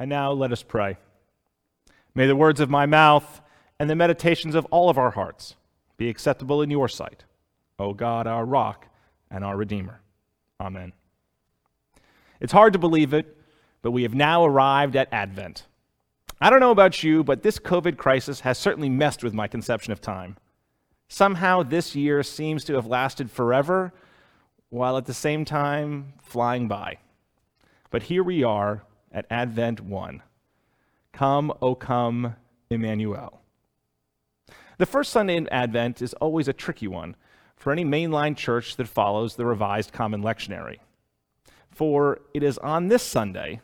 And now let us pray. May the words of my mouth and the meditations of all of our hearts be acceptable in your sight, O God, our rock and our Redeemer. Amen. It's hard to believe it, but we have now arrived at Advent. I don't know about you, but this COVID crisis has certainly messed with my conception of time. Somehow, this year seems to have lasted forever, while at the same time flying by. But here we are at Advent 1. Come, O come, Emmanuel. The first Sunday in Advent is always a tricky one for any mainline church that follows the Revised Common Lectionary. For it is on this Sunday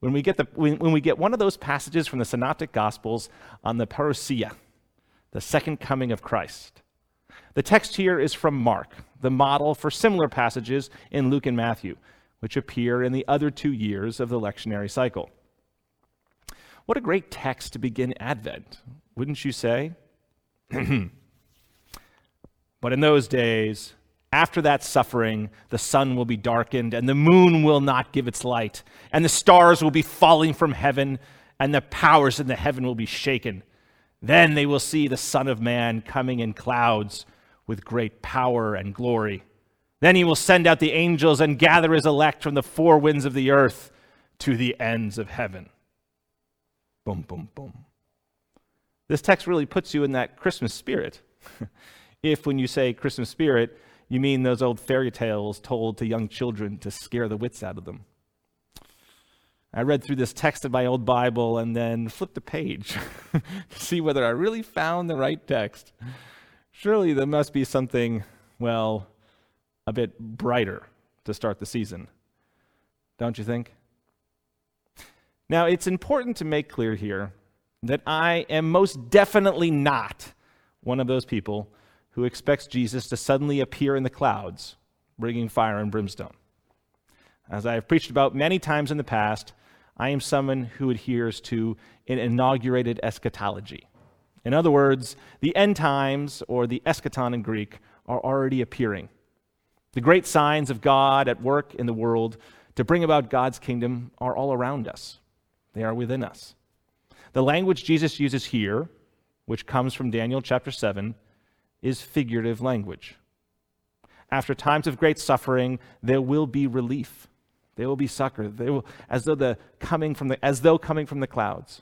when we get, the, when, when we get one of those passages from the Synoptic Gospels on the parousia, the second coming of Christ. The text here is from Mark, the model for similar passages in Luke and Matthew, which appear in the other two years of the lectionary cycle. What a great text to begin Advent, wouldn't you say? but in those days, after that suffering, the sun will be darkened, and the moon will not give its light, and the stars will be falling from heaven, and the powers in the heaven will be shaken. Then they will see the Son of Man coming in clouds with great power and glory. Then he will send out the angels and gather his elect from the four winds of the earth to the ends of heaven. Boom, boom, boom. This text really puts you in that Christmas spirit. if, when you say Christmas spirit, you mean those old fairy tales told to young children to scare the wits out of them. I read through this text of my old Bible and then flipped the page to see whether I really found the right text. Surely there must be something, well, a bit brighter to start the season. Don't you think? Now, it's important to make clear here that I am most definitely not one of those people who expects Jesus to suddenly appear in the clouds, bringing fire and brimstone. As I have preached about many times in the past, I am someone who adheres to an inaugurated eschatology. In other words, the end times, or the eschaton in Greek, are already appearing. The great signs of God at work in the world to bring about God's kingdom are all around us, they are within us. The language Jesus uses here, which comes from Daniel chapter 7, is figurative language. After times of great suffering, there will be relief. There will be succor. They will, as though the coming from the, as though coming from the clouds.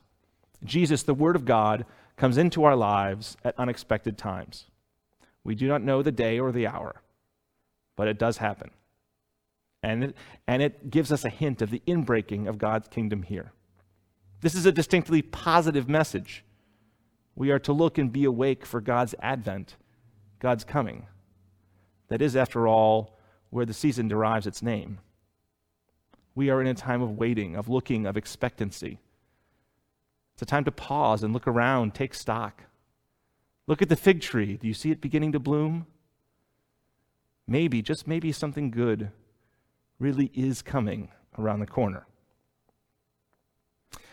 Jesus, the Word of God, comes into our lives at unexpected times. We do not know the day or the hour, but it does happen. And it, and it gives us a hint of the inbreaking of God's kingdom here. This is a distinctly positive message. We are to look and be awake for God's advent God's coming. That is, after all, where the season derives its name. We are in a time of waiting, of looking, of expectancy. It's a time to pause and look around, take stock. Look at the fig tree. Do you see it beginning to bloom? Maybe, just maybe, something good really is coming around the corner.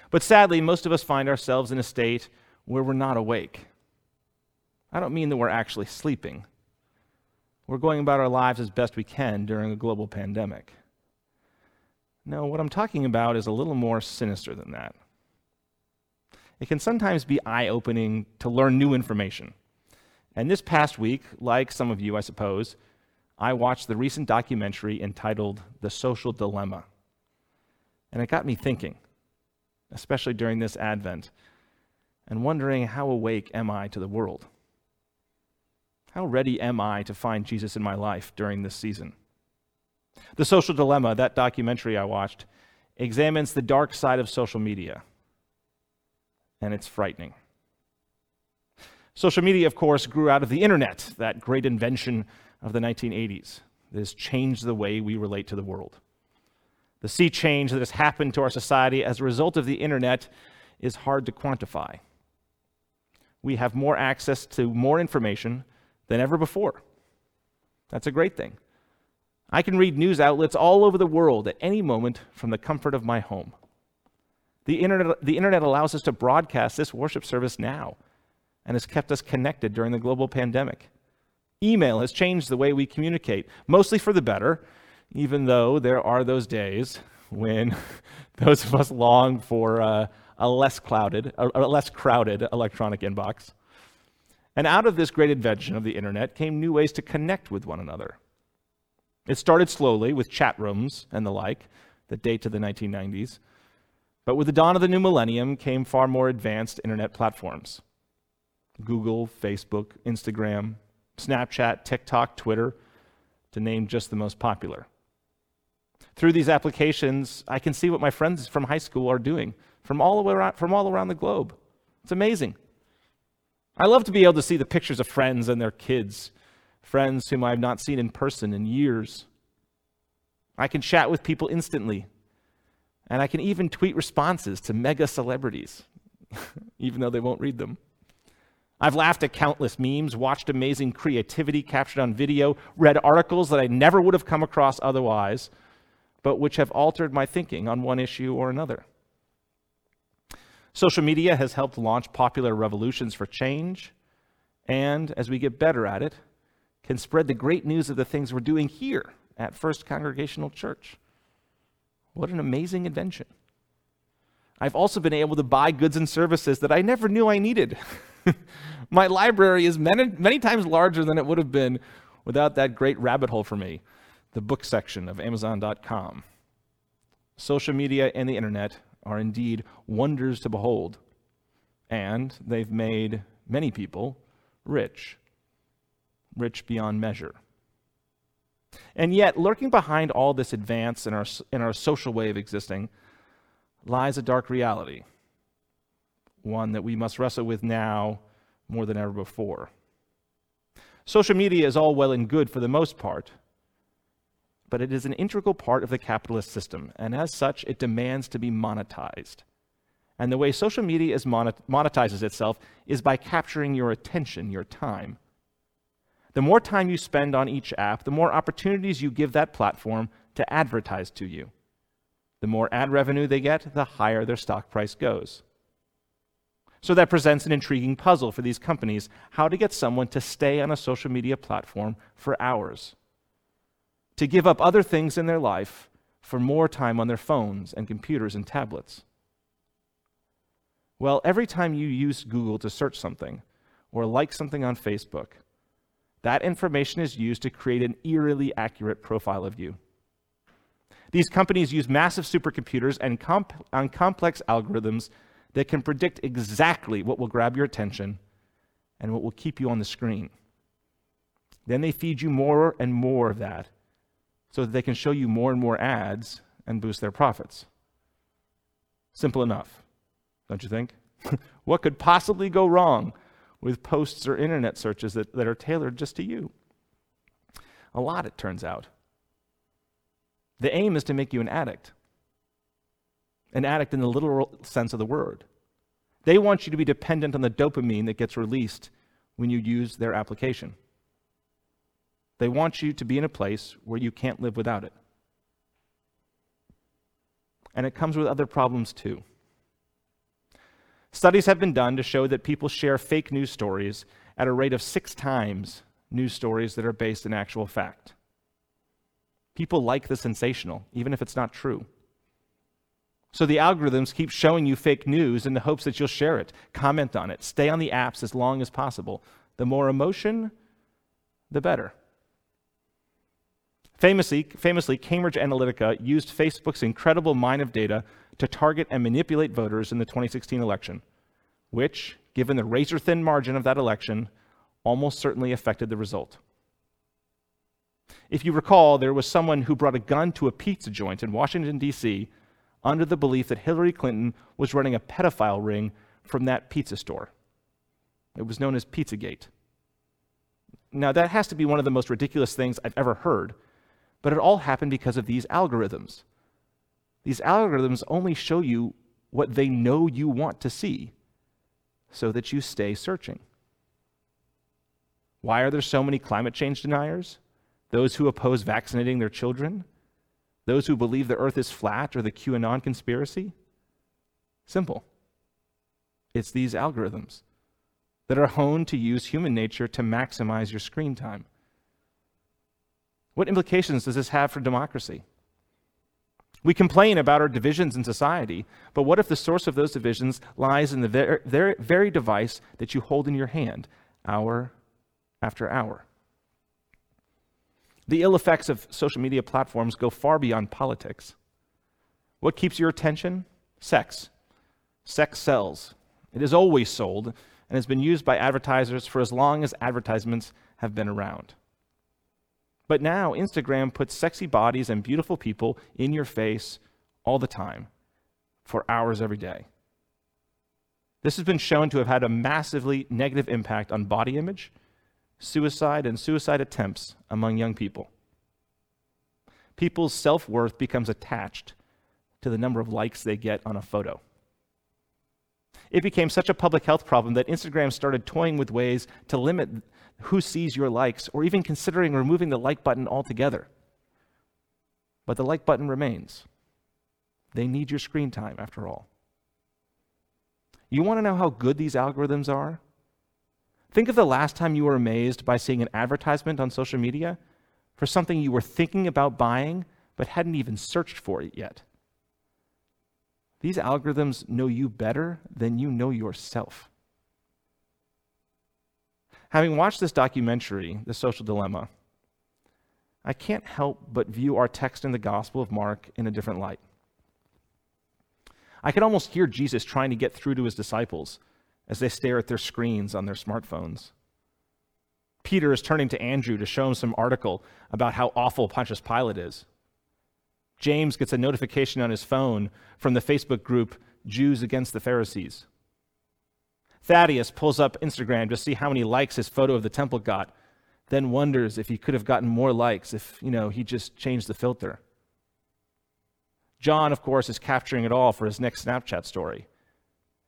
But sadly, most of us find ourselves in a state where we're not awake. I don't mean that we're actually sleeping. We're going about our lives as best we can during a global pandemic. No, what I'm talking about is a little more sinister than that. It can sometimes be eye opening to learn new information. And this past week, like some of you, I suppose, I watched the recent documentary entitled The Social Dilemma. And it got me thinking, especially during this Advent, and wondering how awake am I to the world? How ready am I to find Jesus in my life during this season? The Social Dilemma, that documentary I watched, examines the dark side of social media, and it's frightening. Social media, of course, grew out of the internet, that great invention of the 1980s that has changed the way we relate to the world. The sea change that has happened to our society as a result of the internet is hard to quantify. We have more access to more information than ever before. That's a great thing. I can read news outlets all over the world at any moment from the comfort of my home. The internet, the internet allows us to broadcast this worship service now and has kept us connected during the global pandemic. Email has changed the way we communicate, mostly for the better, even though there are those days when those of us long for uh, a less clouded, a, a less crowded electronic inbox. And out of this great invention of the internet came new ways to connect with one another. It started slowly with chat rooms and the like that date to the 1990s. But with the dawn of the new millennium came far more advanced internet platforms Google, Facebook, Instagram, Snapchat, TikTok, Twitter, to name just the most popular. Through these applications, I can see what my friends from high school are doing from all, around, from all around the globe. It's amazing. I love to be able to see the pictures of friends and their kids, friends whom I have not seen in person in years. I can chat with people instantly, and I can even tweet responses to mega celebrities, even though they won't read them. I've laughed at countless memes, watched amazing creativity captured on video, read articles that I never would have come across otherwise, but which have altered my thinking on one issue or another. Social media has helped launch popular revolutions for change, and as we get better at it, can spread the great news of the things we're doing here at First Congregational Church. What an amazing invention. I've also been able to buy goods and services that I never knew I needed. My library is many, many times larger than it would have been without that great rabbit hole for me, the book section of Amazon.com. Social media and the internet are indeed wonders to behold, and they've made many people rich, rich beyond measure. And yet, lurking behind all this advance in our, in our social way of existing lies a dark reality, one that we must wrestle with now more than ever before. Social media is all well and good for the most part, but it is an integral part of the capitalist system, and as such, it demands to be monetized. And the way social media is monetizes itself is by capturing your attention, your time. The more time you spend on each app, the more opportunities you give that platform to advertise to you. The more ad revenue they get, the higher their stock price goes. So that presents an intriguing puzzle for these companies how to get someone to stay on a social media platform for hours to give up other things in their life for more time on their phones and computers and tablets. Well, every time you use Google to search something or like something on Facebook, that information is used to create an eerily accurate profile of you. These companies use massive supercomputers and, comp- and complex algorithms that can predict exactly what will grab your attention and what will keep you on the screen. Then they feed you more and more of that so that they can show you more and more ads and boost their profits. Simple enough, don't you think? what could possibly go wrong with posts or internet searches that, that are tailored just to you? A lot, it turns out. The aim is to make you an addict, an addict in the literal sense of the word. They want you to be dependent on the dopamine that gets released when you use their application. They want you to be in a place where you can't live without it. And it comes with other problems too. Studies have been done to show that people share fake news stories at a rate of six times news stories that are based in actual fact. People like the sensational, even if it's not true. So the algorithms keep showing you fake news in the hopes that you'll share it, comment on it, stay on the apps as long as possible. The more emotion, the better. Famously, famously, Cambridge Analytica used Facebook's incredible mine of data to target and manipulate voters in the 2016 election, which, given the razor thin margin of that election, almost certainly affected the result. If you recall, there was someone who brought a gun to a pizza joint in Washington, D.C., under the belief that Hillary Clinton was running a pedophile ring from that pizza store. It was known as Pizzagate. Now, that has to be one of the most ridiculous things I've ever heard but it all happened because of these algorithms. These algorithms only show you what they know you want to see so that you stay searching. Why are there so many climate change deniers? Those who oppose vaccinating their children? Those who believe the earth is flat or the QAnon conspiracy? Simple. It's these algorithms that are honed to use human nature to maximize your screen time. What implications does this have for democracy? We complain about our divisions in society, but what if the source of those divisions lies in the very, very, very device that you hold in your hand, hour after hour? The ill effects of social media platforms go far beyond politics. What keeps your attention? Sex. Sex sells. It is always sold and has been used by advertisers for as long as advertisements have been around. But now, Instagram puts sexy bodies and beautiful people in your face all the time for hours every day. This has been shown to have had a massively negative impact on body image, suicide, and suicide attempts among young people. People's self worth becomes attached to the number of likes they get on a photo. It became such a public health problem that Instagram started toying with ways to limit who sees your likes, or even considering removing the like button altogether. But the like button remains. They need your screen time, after all. You want to know how good these algorithms are? Think of the last time you were amazed by seeing an advertisement on social media for something you were thinking about buying but hadn't even searched for it yet. These algorithms know you better than you know yourself. Having watched this documentary, The Social Dilemma, I can't help but view our text in the Gospel of Mark in a different light. I can almost hear Jesus trying to get through to his disciples as they stare at their screens on their smartphones. Peter is turning to Andrew to show him some article about how awful Pontius Pilate is. James gets a notification on his phone from the Facebook group Jews Against the Pharisees. Thaddeus pulls up Instagram to see how many likes his photo of the temple got, then wonders if he could have gotten more likes if, you know, he just changed the filter. John, of course, is capturing it all for his next Snapchat story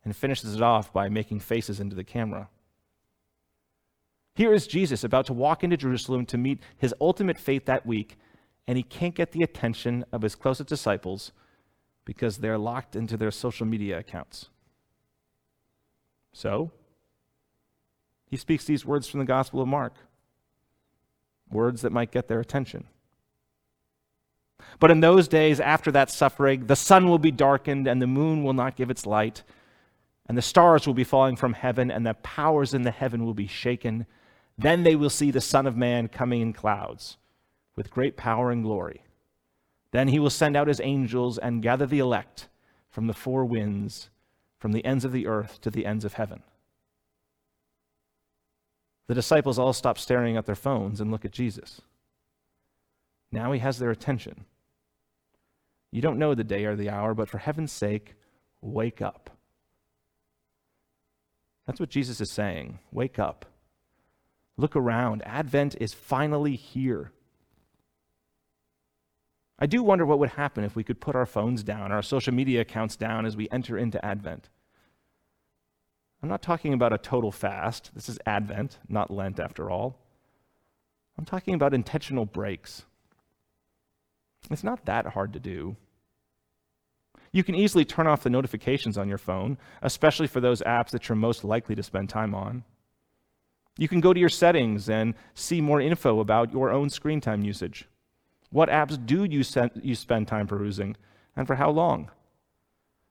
and finishes it off by making faces into the camera. Here is Jesus about to walk into Jerusalem to meet his ultimate fate that week and he can't get the attention of his closest disciples because they're locked into their social media accounts. So, he speaks these words from the Gospel of Mark words that might get their attention. But in those days after that suffering, the sun will be darkened, and the moon will not give its light, and the stars will be falling from heaven, and the powers in the heaven will be shaken. Then they will see the Son of Man coming in clouds with great power and glory. Then he will send out his angels and gather the elect from the four winds, from the ends of the earth to the ends of heaven. The disciples all stop staring at their phones and look at Jesus. Now he has their attention. You don't know the day or the hour, but for heaven's sake, wake up. That's what Jesus is saying. Wake up. Look around. Advent is finally here. I do wonder what would happen if we could put our phones down, our social media accounts down as we enter into Advent. I'm not talking about a total fast. This is Advent, not Lent after all. I'm talking about intentional breaks. It's not that hard to do. You can easily turn off the notifications on your phone, especially for those apps that you're most likely to spend time on. You can go to your settings and see more info about your own screen time usage. What apps do you, you spend time perusing, and for how long?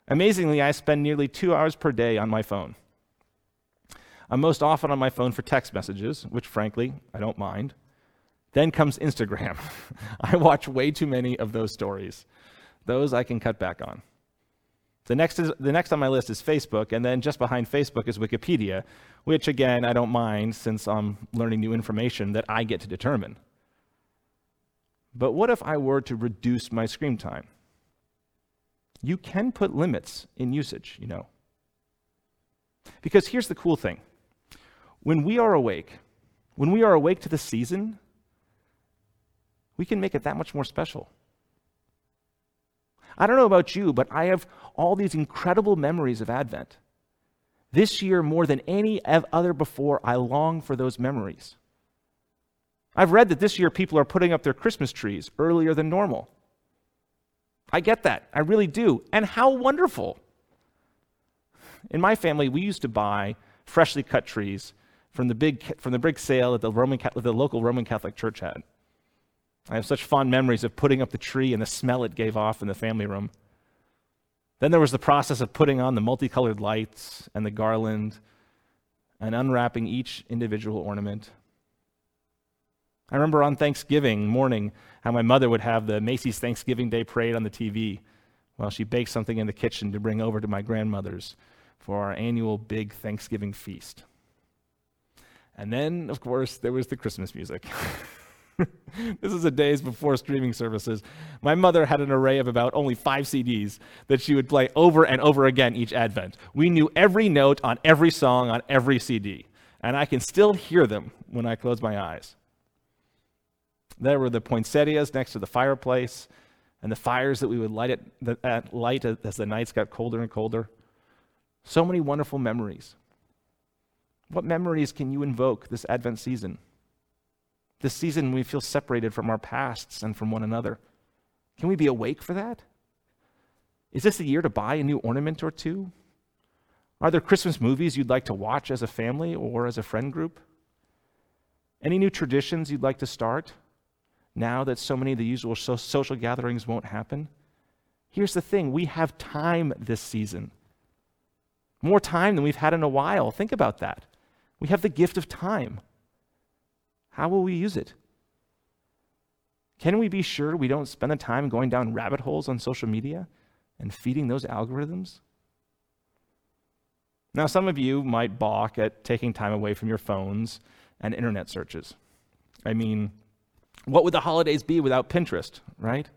Amazingly, I spend nearly two hours per day on my phone. I'm most often on my phone for text messages, which frankly, I don't mind. Then comes Instagram. I watch way too many of those stories. Those I can cut back on. The next, is, the next on my list is Facebook, and then just behind Facebook is Wikipedia, which again, I don't mind since I'm learning new information that I get to determine. But what if I were to reduce my screen time? You can put limits in usage, you know. Because here's the cool thing when we are awake, when we are awake to the season, we can make it that much more special. I don't know about you, but I have all these incredible memories of Advent. This year, more than any other before, I long for those memories. I've read that this year people are putting up their Christmas trees earlier than normal. I get that. I really do. And how wonderful. In my family, we used to buy freshly cut trees from the big, from the big sale that the, Roman, the local Roman Catholic Church had. I have such fond memories of putting up the tree and the smell it gave off in the family room. Then there was the process of putting on the multicolored lights and the garland and unwrapping each individual ornament. I remember on Thanksgiving morning how my mother would have the Macy's Thanksgiving Day parade on the TV while she baked something in the kitchen to bring over to my grandmother's for our annual big Thanksgiving feast. And then, of course, there was the Christmas music. this is the days before streaming services. My mother had an array of about only five CDs that she would play over and over again each Advent. We knew every note on every song on every CD, and I can still hear them when I close my eyes. There were the poinsettias next to the fireplace, and the fires that we would light, at, light as the nights got colder and colder. So many wonderful memories. What memories can you invoke this Advent season? This season, we feel separated from our pasts and from one another. Can we be awake for that? Is this the year to buy a new ornament or two? Are there Christmas movies you'd like to watch as a family or as a friend group? Any new traditions you'd like to start now that so many of the usual so- social gatherings won't happen? Here's the thing we have time this season. More time than we've had in a while. Think about that. We have the gift of time. How will we use it? Can we be sure we don't spend the time going down rabbit holes on social media and feeding those algorithms? Now, some of you might balk at taking time away from your phones and internet searches. I mean, what would the holidays be without Pinterest, right?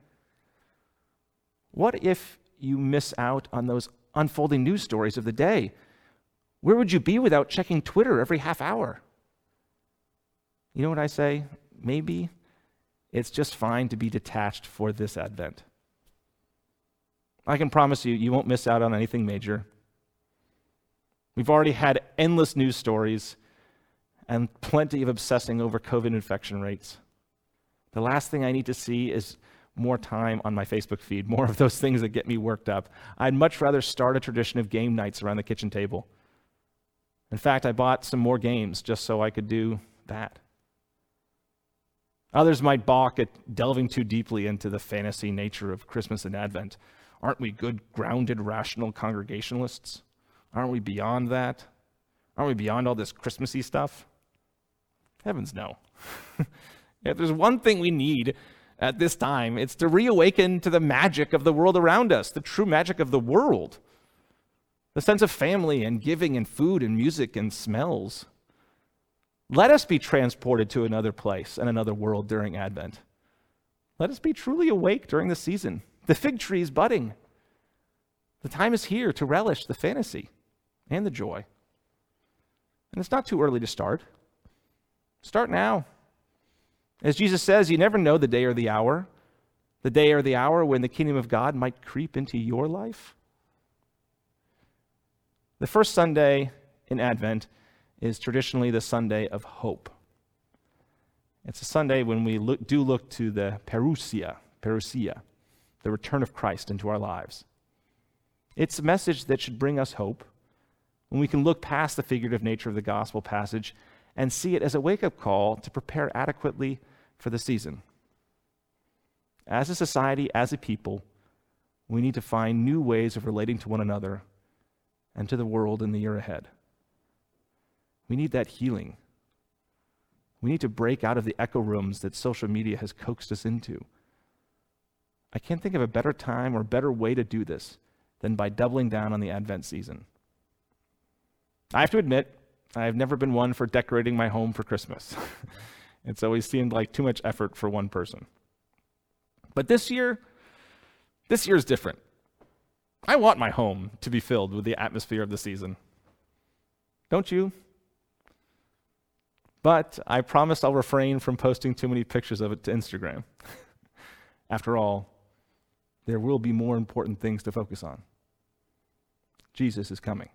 What if you miss out on those unfolding news stories of the day? Where would you be without checking Twitter every half hour? You know what I say? Maybe it's just fine to be detached for this Advent. I can promise you, you won't miss out on anything major. We've already had endless news stories and plenty of obsessing over COVID infection rates. The last thing I need to see is more time on my Facebook feed, more of those things that get me worked up. I'd much rather start a tradition of game nights around the kitchen table. In fact, I bought some more games just so I could do that. Others might balk at delving too deeply into the fantasy nature of Christmas and Advent. Aren't we good, grounded, rational congregationalists? Aren't we beyond that? Aren't we beyond all this Christmassy stuff? Heavens, no. if there's one thing we need at this time, it's to reawaken to the magic of the world around us, the true magic of the world, the sense of family and giving and food and music and smells. Let us be transported to another place and another world during Advent. Let us be truly awake during the season. The fig tree is budding. The time is here to relish the fantasy and the joy. And it's not too early to start. Start now. As Jesus says, you never know the day or the hour, the day or the hour when the kingdom of God might creep into your life. The first Sunday in Advent is traditionally the Sunday of hope. It's a Sunday when we look, do look to the parousia, parousia, the return of Christ into our lives. It's a message that should bring us hope when we can look past the figurative nature of the gospel passage and see it as a wake up call to prepare adequately for the season. As a society, as a people, we need to find new ways of relating to one another and to the world in the year ahead. We need that healing. We need to break out of the echo rooms that social media has coaxed us into. I can't think of a better time or better way to do this than by doubling down on the Advent season. I have to admit, I've never been one for decorating my home for Christmas. it's always seemed like too much effort for one person. But this year, this year is different. I want my home to be filled with the atmosphere of the season. Don't you? But I promise I'll refrain from posting too many pictures of it to Instagram. After all, there will be more important things to focus on. Jesus is coming.